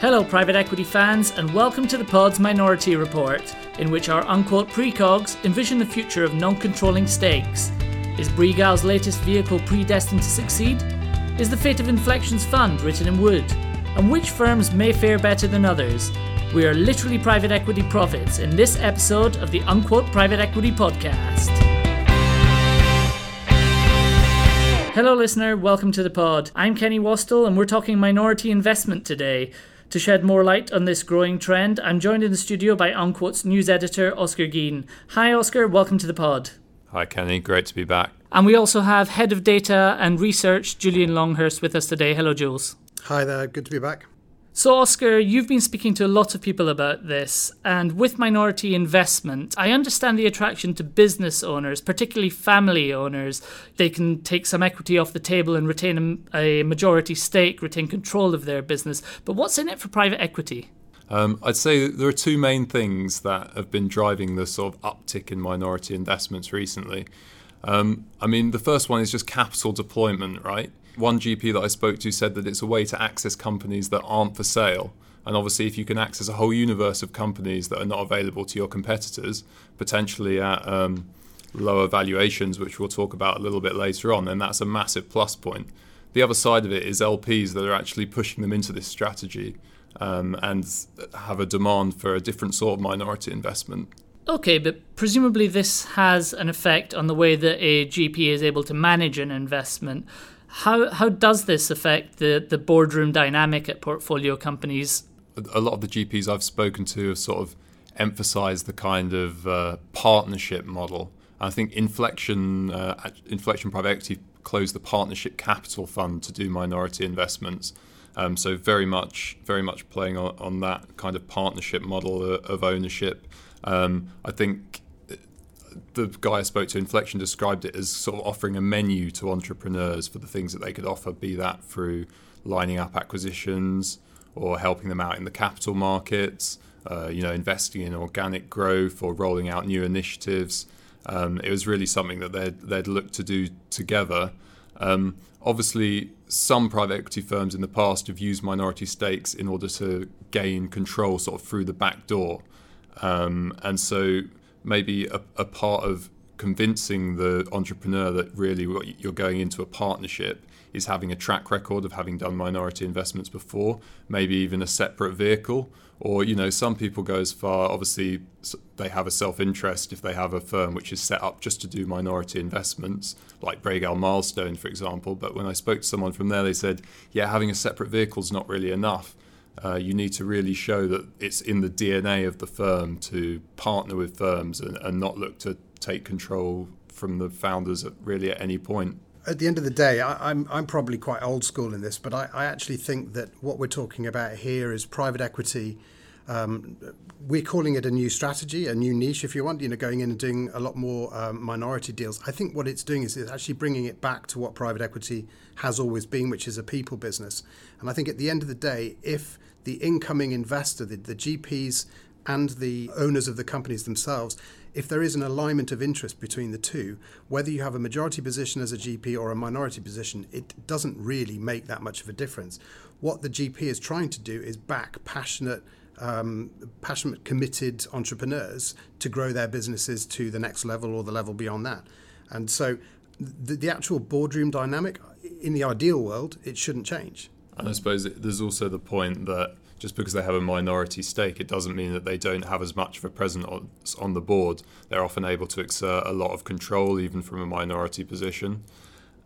Hello, private equity fans, and welcome to the Pod's Minority Report, in which our unquote precogs envision the future of non controlling stakes. Is Bregal's latest vehicle predestined to succeed? Is the fate of Inflexion's fund written in wood? And which firms may fare better than others? We are literally private equity prophets in this episode of the Unquote Private Equity Podcast. Hello, listener. Welcome to the pod. I'm Kenny Wastell, and we're talking minority investment today. To shed more light on this growing trend, I'm joined in the studio by Unquote's news editor, Oscar Geen. Hi, Oscar. Welcome to the pod. Hi, Kenny. Great to be back. And we also have Head of Data and Research, Julian Longhurst, with us today. Hello, Jules. Hi there. Good to be back. So, Oscar, you've been speaking to a lot of people about this, and with minority investment, I understand the attraction to business owners, particularly family owners. They can take some equity off the table and retain a, majority stake, retain control of their business. But what's in it for private equity? Um, I'd say there are two main things that have been driving the sort of uptick in minority investments recently. Um, I mean, the first one is just capital deployment, right? One GP that I spoke to said that it's a way to access companies that aren't for sale. And obviously, if you can access a whole universe of companies that are not available to your competitors, potentially at um, lower valuations, which we'll talk about a little bit later on, then that's a massive plus point. The other side of it is LPs that are actually pushing them into this strategy um, and have a demand for a different sort of minority investment. Okay, but presumably this has an effect on the way that a GP is able to manage an investment. How how does this affect the the boardroom dynamic at portfolio companies? A lot of the GPs I've spoken to have sort of emphasised the kind of uh, partnership model. I think Inflexion uh, Inflexion Private Equity closed the partnership capital fund to do minority investments. Um, so very much very much playing on, on that kind of partnership model of, of ownership. Um, I think the guy I spoke to, Inflexion, described it as sort of offering a menu to entrepreneurs for the things that they could offer, be that through lining up acquisitions or helping them out in the capital markets, uh, you know, investing in organic growth or rolling out new initiatives. Um, it was really something that they'd, they'd look to do together. Um, obviously, some private equity firms in the past have used minority stakes in order to gain control sort of through the back door. Um, and so maybe a, a part of convincing the entrepreneur that really you're going into a partnership is having a track record of having done minority investments before, maybe even a separate vehicle. Or, you know, some people go as far, obviously, they have a self interest if they have a firm which is set up just to do minority investments, like Bregal Milestone, for example. But when I spoke to someone from there, they said, yeah, having a separate vehicle is not really enough uh, you need to really show that it's in the DNA of the firm to partner with firms and, and not look to take control from the founders at really at any point. At the end of the day, I, am I'm, I'm probably quite old school in this, but I, I actually think that what we're talking about here is private equity. Um, we're calling it a new strategy, a new niche, if you want. You know, going in and doing a lot more um, minority deals. I think what it's doing is it's actually bringing it back to what private equity has always been, which is a people business. And I think at the end of the day, if the incoming investor, the, the GPs, and the owners of the companies themselves, if there is an alignment of interest between the two, whether you have a majority position as a GP or a minority position, it doesn't really make that much of a difference. What the GP is trying to do is back passionate, um, passionate, committed entrepreneurs to grow their businesses to the next level or the level beyond that. And so, the, the actual boardroom dynamic, in the ideal world, it shouldn't change. And I suppose there's also the point that just because they have a minority stake, it doesn't mean that they don't have as much of a presence on the board. They're often able to exert a lot of control, even from a minority position.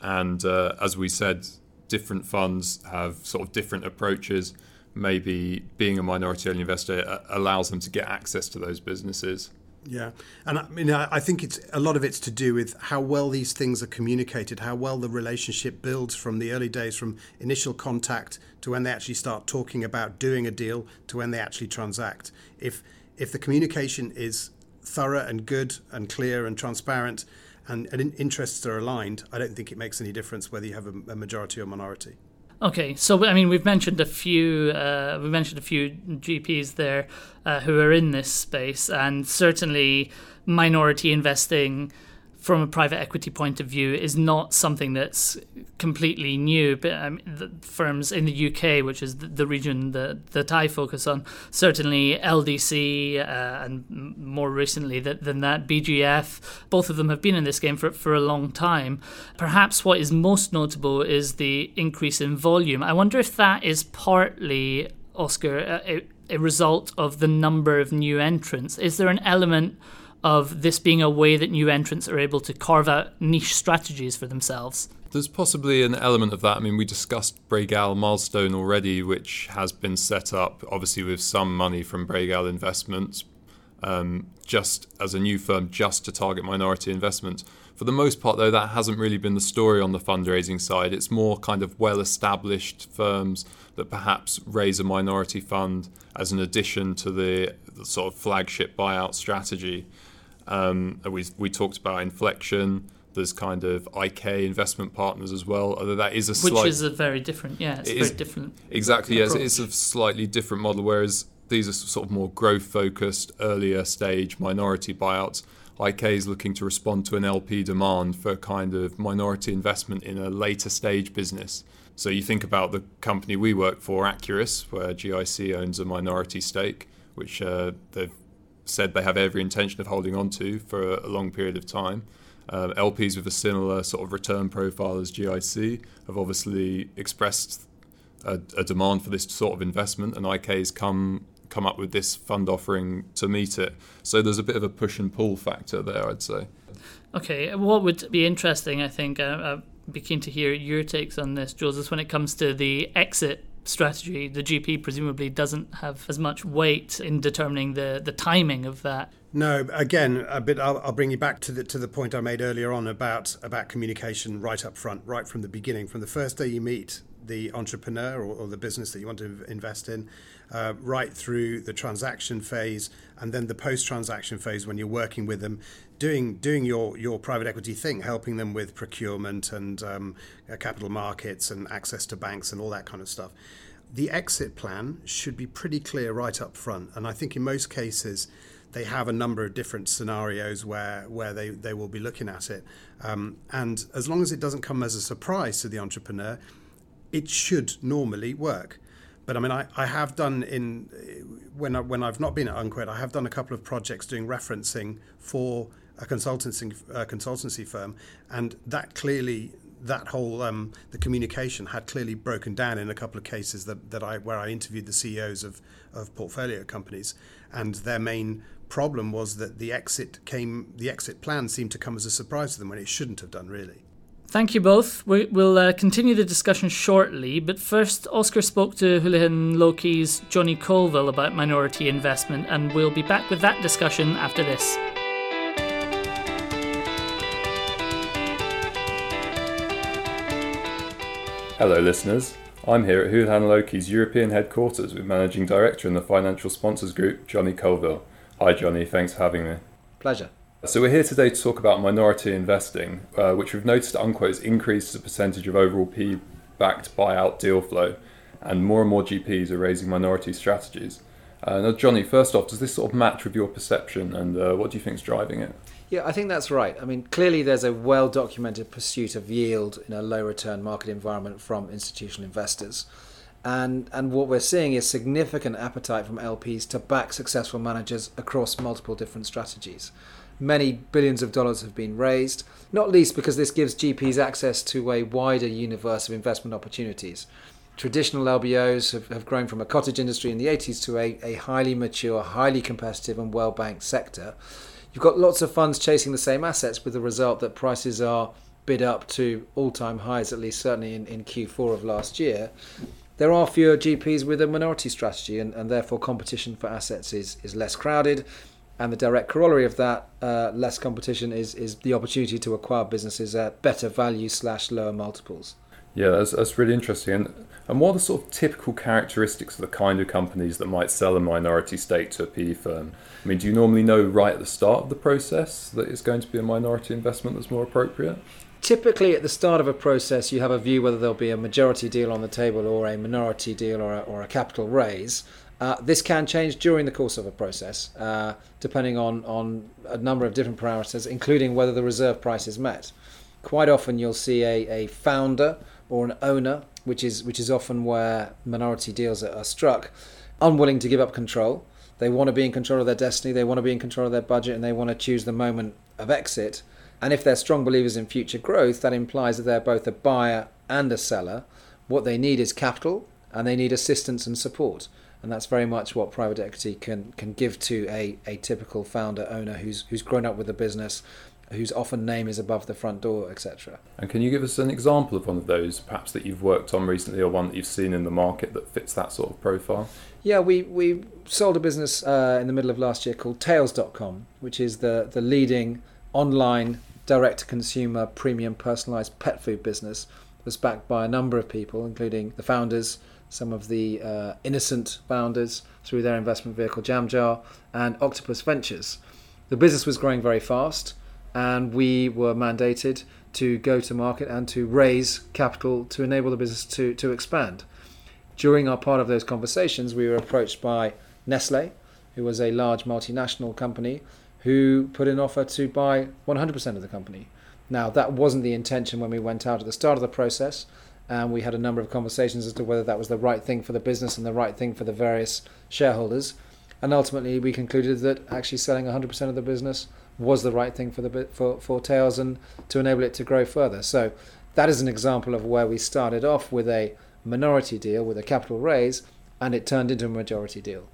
And uh, as we said, different funds have sort of different approaches. Maybe being a minority only investor uh, allows them to get access to those businesses. Yeah, and I mean, I think it's a lot of it's to do with how well these things are communicated, how well the relationship builds from the early days, from initial contact to when they actually start talking about doing a deal to when they actually transact. If if the communication is thorough and good and clear and transparent, and, and interests are aligned, I don't think it makes any difference whether you have a, a majority or minority. Okay, so I mean, we've mentioned a few. Uh, we mentioned a few GPs there uh, who are in this space, and certainly minority investing from a private equity point of view is not something that's completely new. But um, firms in the UK, which is the, the region that, that I focus on, certainly LDC uh, and more recently that, than that, BGF, both of them have been in this game for, for a long time. Perhaps what is most notable is the increase in volume. I wonder if that is partly, Oscar, a, a result of the number of new entrants. Is there an element of this being a way that new entrants are able to carve out niche strategies for themselves. There's possibly an element of that. I mean, we discussed Bregal Milestone already, which has been set up, obviously, with some money from Bregal Investments, um, just as a new firm, just to target minority investments. For the most part, though, that hasn't really been the story on the fundraising side. It's more kind of well established firms that perhaps raise a minority fund as an addition to the, the sort of flagship buyout strategy. Um, we, we talked about Inflexion. There's kind of IK investment partners as well. Although that is a which slight, is a very different, yeah, it's it very is, different. Exactly, yes, it's a slightly different model. Whereas these are sort of more growth focused, earlier stage minority buyouts. IK is looking to respond to an LP demand for kind of minority investment in a later stage business. So you think about the company we work for, Acuris, where GIC owns a minority stake, which uh, they've said they have every intention of holding on to for a long period of time. Uh, LPs with a similar sort of return profile as GIC have obviously expressed a, a, demand for this sort of investment, and IK has come come up with this fund offering to meet it. So there's a bit of a push and pull factor there, I'd say. Okay, what would be interesting, I think, uh, I'd be keen to hear your takes on this, Jules, is when it comes to the exit strategy, the GP presumably doesn't have as much weight in determining the, the timing of that. No, again, a bit. I'll, I'll, bring you back to the to the point I made earlier on about about communication right up front, right from the beginning, from the first day you meet the entrepreneur or, or the business that you want to invest in, uh, right through the transaction phase and then the post-transaction phase when you're working with them, doing doing your your private equity thing, helping them with procurement and um, uh, capital markets and access to banks and all that kind of stuff. The exit plan should be pretty clear right up front, and I think in most cases they have a number of different scenarios where where they, they will be looking at it. Um, and as long as it doesn't come as a surprise to the entrepreneur, it should normally work. But I mean, I, I have done in when I, when I've not been at Unquote, I have done a couple of projects doing referencing for a consultancy a consultancy firm, and that clearly that whole um, the communication had clearly broken down in a couple of cases that, that I where I interviewed the CEOs of of portfolio companies, and their main problem was that the exit came the exit plan seemed to come as a surprise to them when it shouldn't have done really. Thank you both. We, will uh, continue the discussion shortly, but first, Oscar spoke to Houlihan Lokey's Johnny Colville about minority investment, and we'll be back with that discussion after this. Hello, listeners. I'm here at Houlihan Lokey's European headquarters with Managing Director in the Financial Sponsors Group, Johnny Colville. Hi, Johnny. Thanks for having me. Pleasure. So we're here today to talk about minority investing, uh, which we've noticed at Unquote has increased as a percentage of overall P-backed buyout deal flow, and more and more GPs are raising minority strategies. Uh, now, Johnny, first off, does this sort of match with your perception, and uh, what do you think is driving it? Yeah, I think that's right. I mean, clearly there's a well documented pursuit of yield in a low return market environment from institutional investors. And, and what we're seeing is significant appetite from LPs to back successful managers across multiple different strategies. Many billions of dollars have been raised, not least because this gives GPs access to a wider universe of investment opportunities. Traditional LBOs have, have grown from a cottage industry in the 80s to a, a highly mature, highly competitive, and well banked sector. You've got lots of funds chasing the same assets with the result that prices are bid up to all time highs, at least certainly in, in Q4 of last year. There are fewer GPs with a minority strategy, and, and therefore competition for assets is, is less crowded and the direct corollary of that, uh, less competition, is is the opportunity to acquire businesses at better value slash lower multiples. Yeah, that's, that's really interesting. And, and what are the sort of typical characteristics of the kind of companies that might sell a minority stake to a PE firm? I mean, do you normally know right at the start of the process that it's going to be a minority investment that's more appropriate? Typically, at the start of a process, you have a view whether there'll be a majority deal on the table or a minority deal or a, or a capital raise. Uh, this can change during the course of a process, uh, depending on, on a number of different parameters, including whether the reserve price is met. Quite often, you'll see a, a founder or an owner, which is which is often where minority deals are, are struck, unwilling to give up control. They want to be in control of their destiny. They want to be in control of their budget, and they want to choose the moment of exit. And if they're strong believers in future growth, that implies that they're both a buyer and a seller. What they need is capital, and they need assistance and support and that's very much what private equity can can give to a, a typical founder owner who's who's grown up with the business whose often name is above the front door etc and can you give us an example of one of those perhaps that you've worked on recently or one that you've seen in the market that fits that sort of profile? Yeah we we sold a business uh, in the middle of last year called tails.com which is the the leading online direct to consumer premium personalized pet food business it was backed by a number of people including the founders some of the uh, innocent founders through their investment vehicle Jamjar and Octopus Ventures. The business was growing very fast, and we were mandated to go to market and to raise capital to enable the business to, to expand. During our part of those conversations, we were approached by Nestle, who was a large multinational company, who put an offer to buy 100% of the company. Now, that wasn't the intention when we went out at the start of the process and we had a number of conversations as to whether that was the right thing for the business and the right thing for the various shareholders. And ultimately, we concluded that actually selling 100% of the business was the right thing for the for for Tails and to enable it to grow further. So that is an example of where we started off with a minority deal with a capital raise, and it turned into a majority deal.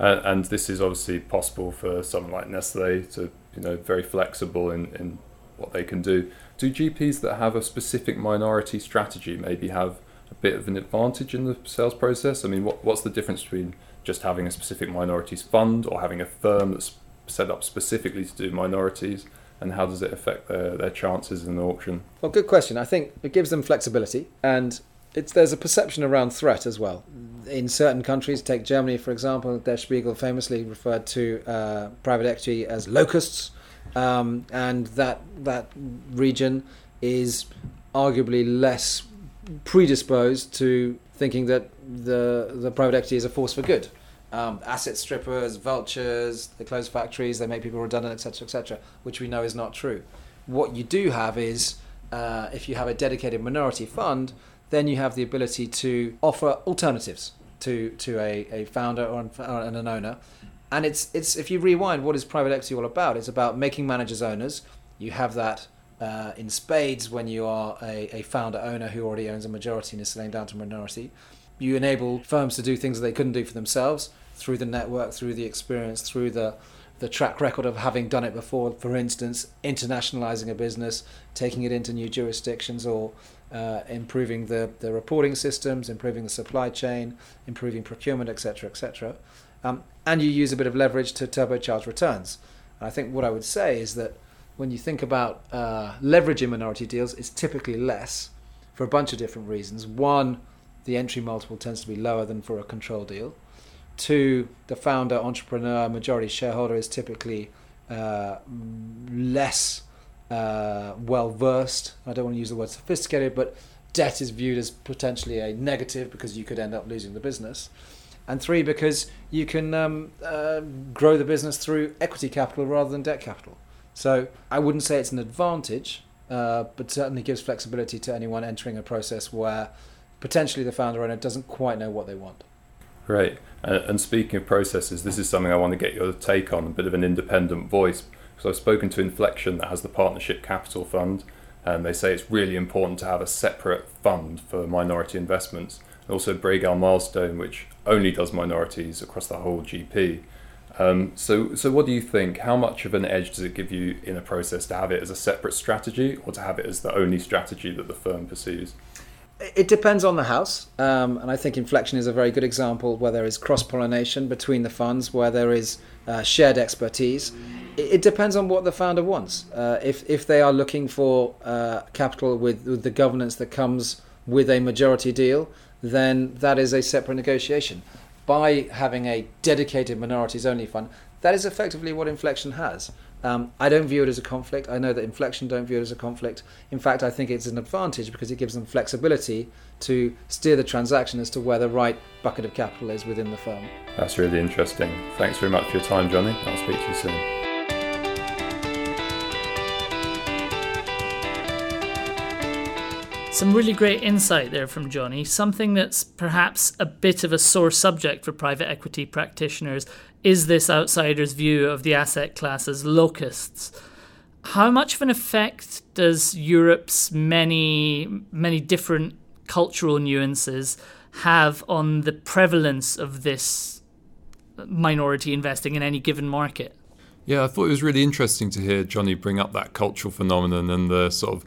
Uh, and this is obviously possible for someone like Nestle to you know very flexible in, in what they can do. Do GPs that have a specific minority strategy maybe have a bit of an advantage in the sales process? I mean, what, what's the difference between just having a specific minorities fund or having a firm that's set up specifically to do minorities? And how does it affect their, their chances in the auction? Well, good question. I think it gives them flexibility and it's, there's a perception around threat as well. In certain countries, take Germany for example, Der Spiegel famously referred to uh, private equity as locusts um, and that that region is arguably less predisposed to thinking that the the private equity is a force for good. Um, asset strippers, vultures, they close factories, they make people redundant, etc., etc., which we know is not true. What you do have is, uh, if you have a dedicated minority fund, then you have the ability to offer alternatives to to a, a founder or an, or an owner and it's it's if you rewind, what is private equity all about? It's about making managers owners. You have that uh, in spades when you are a, a founder owner who already owns a majority and is selling down to minority. You enable firms to do things that they couldn't do for themselves through the network, through the experience, through the the track record of having done it before. For instance, internationalizing a business, taking it into new jurisdictions, or uh, improving the, the reporting systems, improving the supply chain, improving procurement, etc., etc um, and you use a bit of leverage to turbocharge returns. And I think what I would say is that when you think about uh, leveraging minority deals, it's typically less for a bunch of different reasons. One, the entry multiple tends to be lower than for a control deal. Two, the founder, entrepreneur, majority shareholder is typically uh, less uh, well versed. I don't want to use the word sophisticated, but debt is viewed as potentially a negative because you could end up losing the business and three because you can um, uh, grow the business through equity capital rather than debt capital. So I wouldn't say it's an advantage, uh, but certainly gives flexibility to anyone entering a process where potentially the founder owner doesn't quite know what they want. Great. Uh, and speaking of processes, this is something I want to get your take on, a bit of an independent voice. Because I've spoken to Inflexion that has the Partnership Capital Fund, and they say it's really important to have a separate fund for minority investments also Bregal Milestone, which only does minorities across the whole GP. Um, so, so what do you think? How much of an edge does it give you in a process to have it as a separate strategy, or to have it as the only strategy that the firm pursues? It depends on the house, um, and I think Inflexion is a very good example where there is cross pollination between the funds, where there is uh, shared expertise. It, it, depends on what the founder wants. Uh, if if they are looking for uh, capital with, with the governance that comes with a majority deal, then that is a separate negotiation. By having a dedicated minorities only fund, that is effectively what Inflexion has. Um, I don't view it as a conflict. I know that Inflexion don't view it as a conflict. In fact, I think it's an advantage because it gives them flexibility to steer the transaction as to where the right bucket of capital is within the firm. That's really interesting. Thanks very much for your time, Johnny. I'll speak to you soon. Some really great insight there from Johnny. Something that's perhaps a bit of a sore subject for private equity practitioners is this outsider's view of the asset class as locusts. How much of an effect does Europe's many, many different cultural nuances have on the prevalence of this minority investing in any given market? Yeah, I thought it was really interesting to hear Johnny bring up that cultural phenomenon and the sort of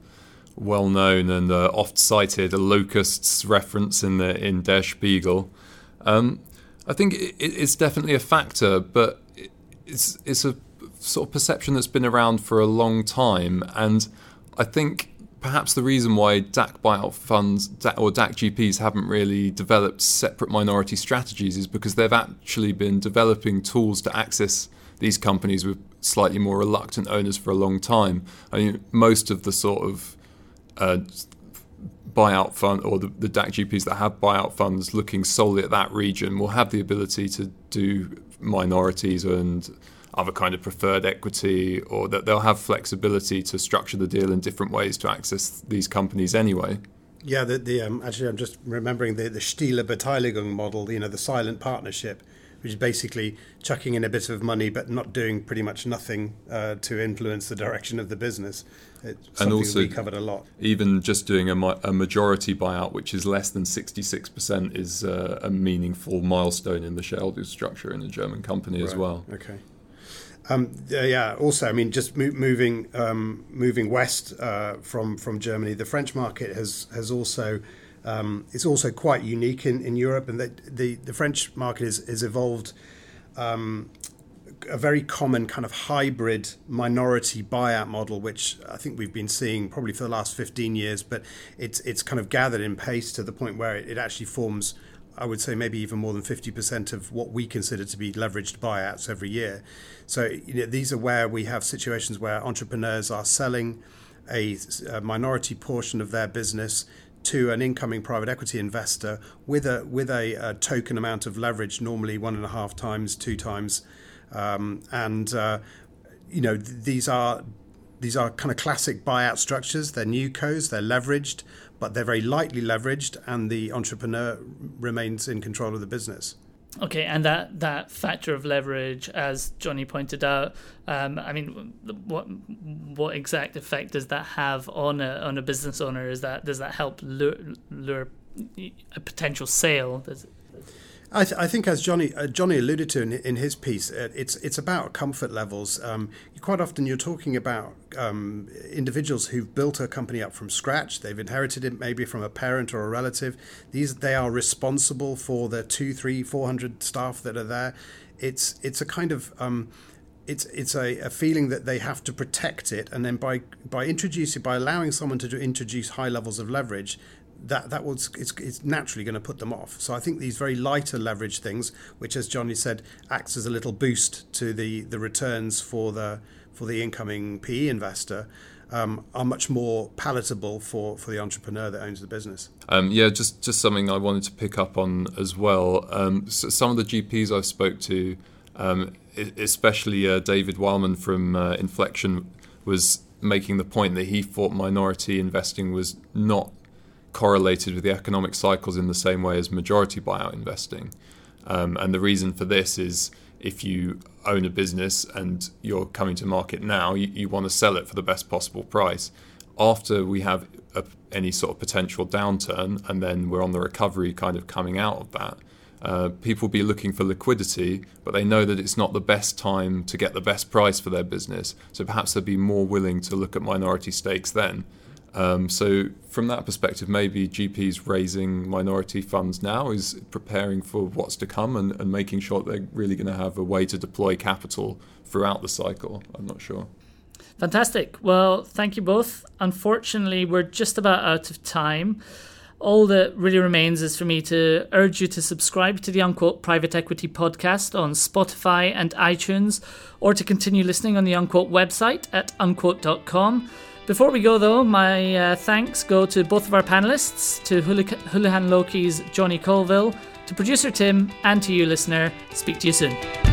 well known and uh, oft cited locusts reference in the in Der Spiegel. Um, I think it, it's definitely a factor, but it's it's a sort of perception that's been around for a long time, and I think perhaps the reason why DACH buyout funds or DACH GPs haven't really developed separate minority strategies is because they've actually been developing tools to access these companies with slightly more reluctant owners for a long time. I mean, most of the sort of uh, buyout fund or the, the DACH GPs that have buyout funds looking solely at that region will have the ability to do minorities and other kind of preferred equity or that they'll have flexibility to structure the deal in different ways to access these companies anyway. Yeah, the, the um, actually I'm just remembering the the Stille Beteiligung model, you know, the silent partnership, which is basically chucking in a bit of money but not doing pretty much nothing uh, to influence the direction of the business. It's and also we covered a lot. Even just doing a, a majority buyout, which is less than 66%, is uh, a meaningful milestone in the shareholder structure in a German company right. as well. Okay. Um, yeah. Also, I mean, just mo- moving um, moving west uh, from from Germany, the French market has has also um, it's also quite unique in, in Europe, and the, the the French market is is evolved um, a very common kind of hybrid minority buyout model, which I think we've been seeing probably for the last 15 years, but it's it's kind of gathered in pace to the point where it, it actually forms, I would say, maybe even more than 50% of what we consider to be leveraged buyouts every year. So you know, these are where we have situations where entrepreneurs are selling a, a minority portion of their business to an incoming private equity investor with a with a, a, token amount of leverage, normally one and a half times, two times um, and uh, you know th- these are these are kind of classic buyout structures. They're new codes, they're leveraged, but they're very lightly leveraged, and the entrepreneur remains in control of the business. Okay, and that, that factor of leverage, as Johnny pointed out, um, I mean, what what exact effect does that have on a on a business owner? Is that does that help lure, lure a potential sale? Does, I, th- I, think, as Johnny uh, Johnny alluded to in, in his piece, uh, it's it's about comfort levels. Um, quite often, you're talking about um, individuals who've built a company up from scratch. They've inherited it maybe from a parent or a relative. These they are responsible for the two, three, four hundred staff that are there. It's it's a kind of um, it's it's a, a, feeling that they have to protect it, and then by by introducing by allowing someone to do, introduce high levels of leverage, that that was it's, it's naturally going to put them off. So I think these very lighter leverage things, which as Johnny said, acts as a little boost to the the returns for the for the incoming PE investor. Um, are much more palatable for, for the entrepreneur that owns the business. Um, yeah, just just something I wanted to pick up on as well. Um, so some of the GPs I've spoke to, um, especially uh, David Whileman from uh, Inflexion, was making the point that he thought minority investing was not correlated with the economic cycles in the same way as majority buyout investing. Um, and the reason for this is if you own a business and you're coming to market now, you, you want to sell it for the best possible price. After we have a, any sort of potential downturn, and then we're on the recovery kind of coming out of that, uh, people will be looking for liquidity, but they know that it's not the best time to get the best price for their business. So perhaps they'd be more willing to look at minority stakes then. Um, so, from that perspective, maybe GPs raising minority funds now is preparing for what's to come and, and making sure they're really going to have a way to deploy capital throughout the cycle. I'm not sure. Fantastic. Well, thank you both. Unfortunately, we're just about out of time. all that really remains is for me to urge you to subscribe to the Unquote Private Equity podcast on Spotify and iTunes, or to continue listening on the Unquote website at unquote.com. Before we go, though, my uh, thanks go to both of our panelists, to Houlihan Lokey's Johnny Colville, to producer Tim, and to you, listener. Speak to you soon.